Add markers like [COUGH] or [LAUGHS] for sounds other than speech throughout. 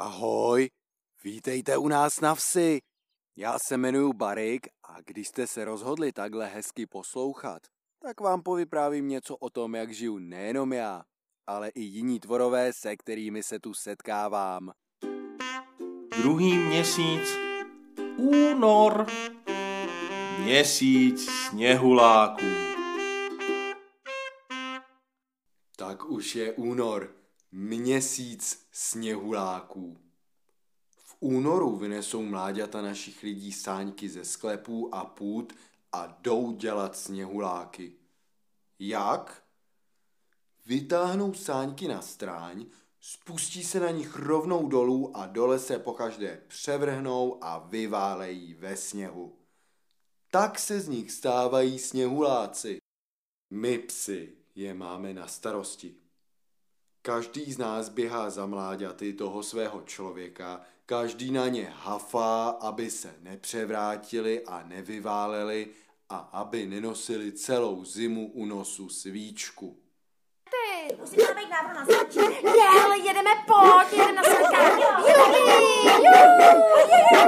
Ahoj, vítejte u nás na vsi. Já se jmenuji Barik a když jste se rozhodli takhle hezky poslouchat, tak vám povyprávím něco o tom, jak žiju nejenom já, ale i jiní tvorové, se kterými se tu setkávám. Druhý měsíc, únor, měsíc sněhuláků. Tak už je únor, měsíc sněhuláků. V únoru vynesou mláďata našich lidí sáňky ze sklepů a půd a jdou dělat sněhuláky. Jak? Vytáhnou sáňky na stráň, spustí se na nich rovnou dolů a dole se pokaždé převrhnou a vyválejí ve sněhu. Tak se z nich stávají sněhuláci. My psi je máme na starosti. Každý z nás běhá za mláďaty toho svého člověka, každý na ně hafá, aby se nepřevrátili a nevyváleli a aby nenosili celou zimu u nosu svíčku. Ty, musíme být návrh na sračí. Je, ale jedeme pojď, jedeme na sračí. Jupi,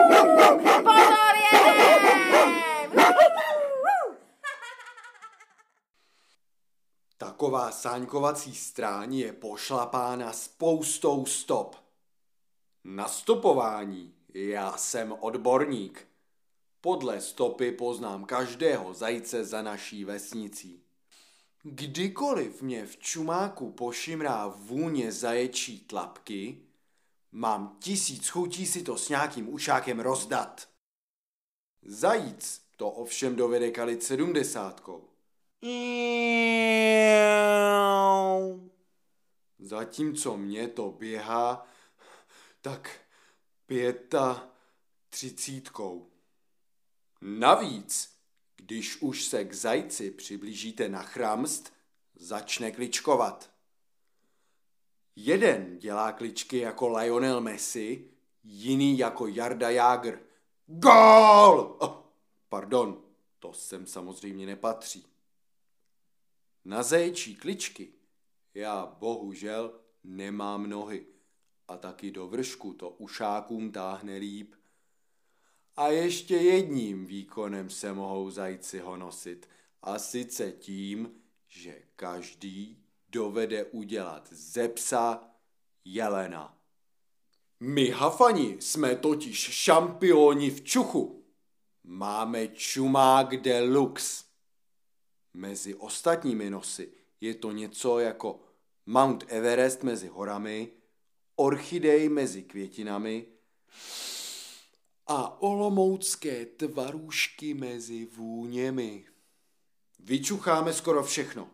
juhu, pozor, jedem. Taková sáňkovací stráň je pošlapána spoustou stop. Na stopování já jsem odborník. Podle stopy poznám každého zajce za naší vesnicí. Kdykoliv mě v čumáku pošimrá vůně zaječí tlapky, mám tisíc chutí si to s nějakým ušákem rozdat. Zajíc to ovšem dovede kalit sedmdesátkou. Zatímco mě to běhá, tak pěta třicítkou. Navíc, když už se k zajci přiblížíte na chramst, začne kličkovat. Jeden dělá kličky jako Lionel Messi, jiný jako Jarda Jágr. Gol! Oh, pardon, to sem samozřejmě nepatří. Na zaječí kličky já bohužel nemám nohy a taky do vršku to ušákům táhne líp. A ještě jedním výkonem se mohou zajci honosit a sice tím, že každý dovede udělat ze psa jelena. My hafani jsme totiž šampioni v čuchu. Máme čumák deluxe. Mezi ostatními nosy je to něco jako Mount Everest mezi horami, orchidej mezi květinami a olomoucké tvarůžky mezi vůněmi. Vyčucháme skoro všechno,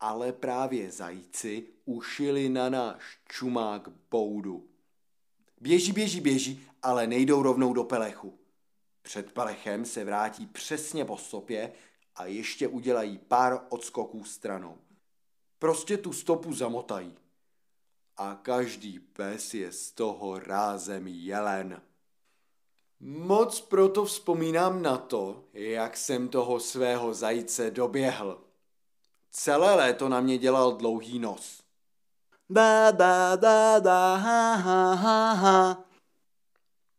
ale právě zajíci ušili na náš čumák boudu. Běží, běží, běží, ale nejdou rovnou do pelechu. Před pelechem se vrátí přesně po stopě a ještě udělají pár odskoků stranou. Prostě tu stopu zamotají. A každý pes je z toho rázem jelen. Moc proto vzpomínám na to, jak jsem toho svého zajíce doběhl. Celé léto na mě dělal dlouhý nos. Ba, ba, ba, ba, ha, ha, ha, ha.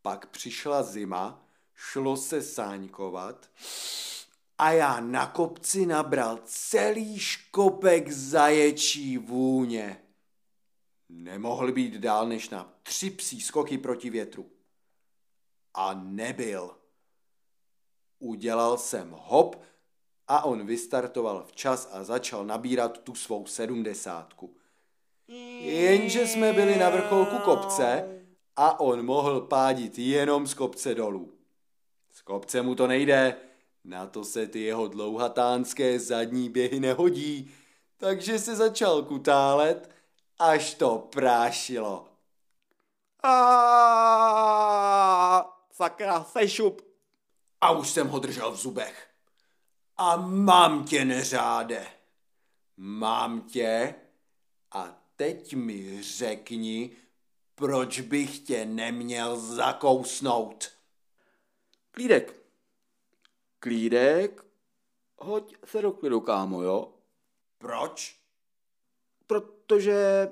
Pak přišla zima, šlo se sáňkovat a já na kopci nabral celý škopek zaječí vůně. Nemohl být dál než na tři psí skoky proti větru. A nebyl. Udělal jsem hop a on vystartoval včas a začal nabírat tu svou sedmdesátku. Jenže jsme byli na vrcholku kopce a on mohl pádit jenom z kopce dolů. Z kopce mu to nejde, na to se ty jeho dlouhatánské zadní běhy nehodí, takže se začal kutálet, až to prášilo. A sakra, sešup. A už jsem ho držel v zubech. A mám tě, neřáde. Mám tě a teď mi řekni, proč bych tě neměl zakousnout. Klídek, klídek, hoď se do klidu, kámo, jo? Proč? Protože...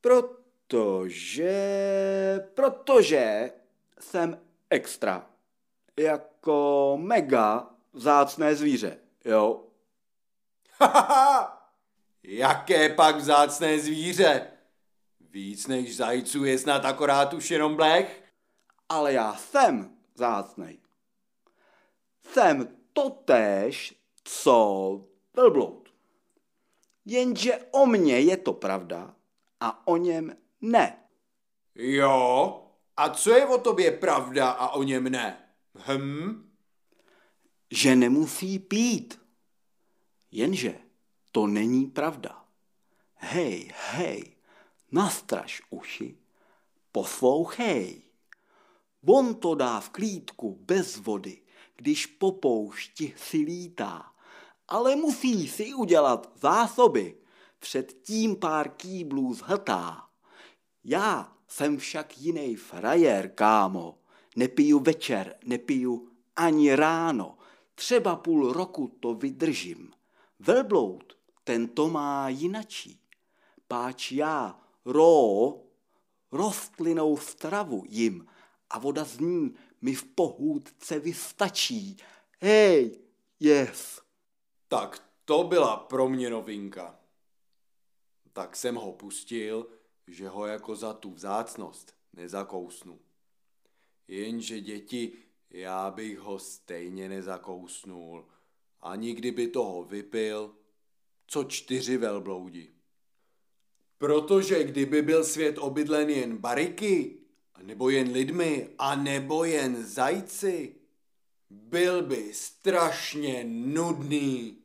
Protože, protože jsem extra. Jako mega vzácné zvíře, jo? [LAUGHS] Jaké pak vzácné zvíře? Víc než zajců je snad akorát už jenom blech? Ale já jsem vzácnej. Jsem totéž, co velbloud. Jenže o mně je to pravda a o něm ne. Jo, a co je o tobě pravda a o něm ne? Hm? Že nemusí pít. Jenže to není pravda. Hej, hej, nastraž uši, poslouchej. On to dá v klídku bez vody, když po poušti si lítá. Ale musí si udělat zásoby, předtím pár kýblů zhltá. Já jsem však jiný frajer, kámo. Nepiju večer, nepiju ani ráno. Třeba půl roku to vydržím. Velbloud, ten to má jinačí. Páč já ro, rostlinou stravu jim a voda z ní mi v pohůdce vystačí. Hej, yes. Tak to byla pro mě novinka. Tak jsem ho pustil, že ho jako za tu vzácnost nezakousnu. Jenže děti, já bych ho stejně nezakousnul. Ani kdyby toho vypil, co čtyři velbloudi. Protože kdyby byl svět obydlen jen bariky, nebo jen lidmi, a nebo jen zajci, byl by strašně nudný.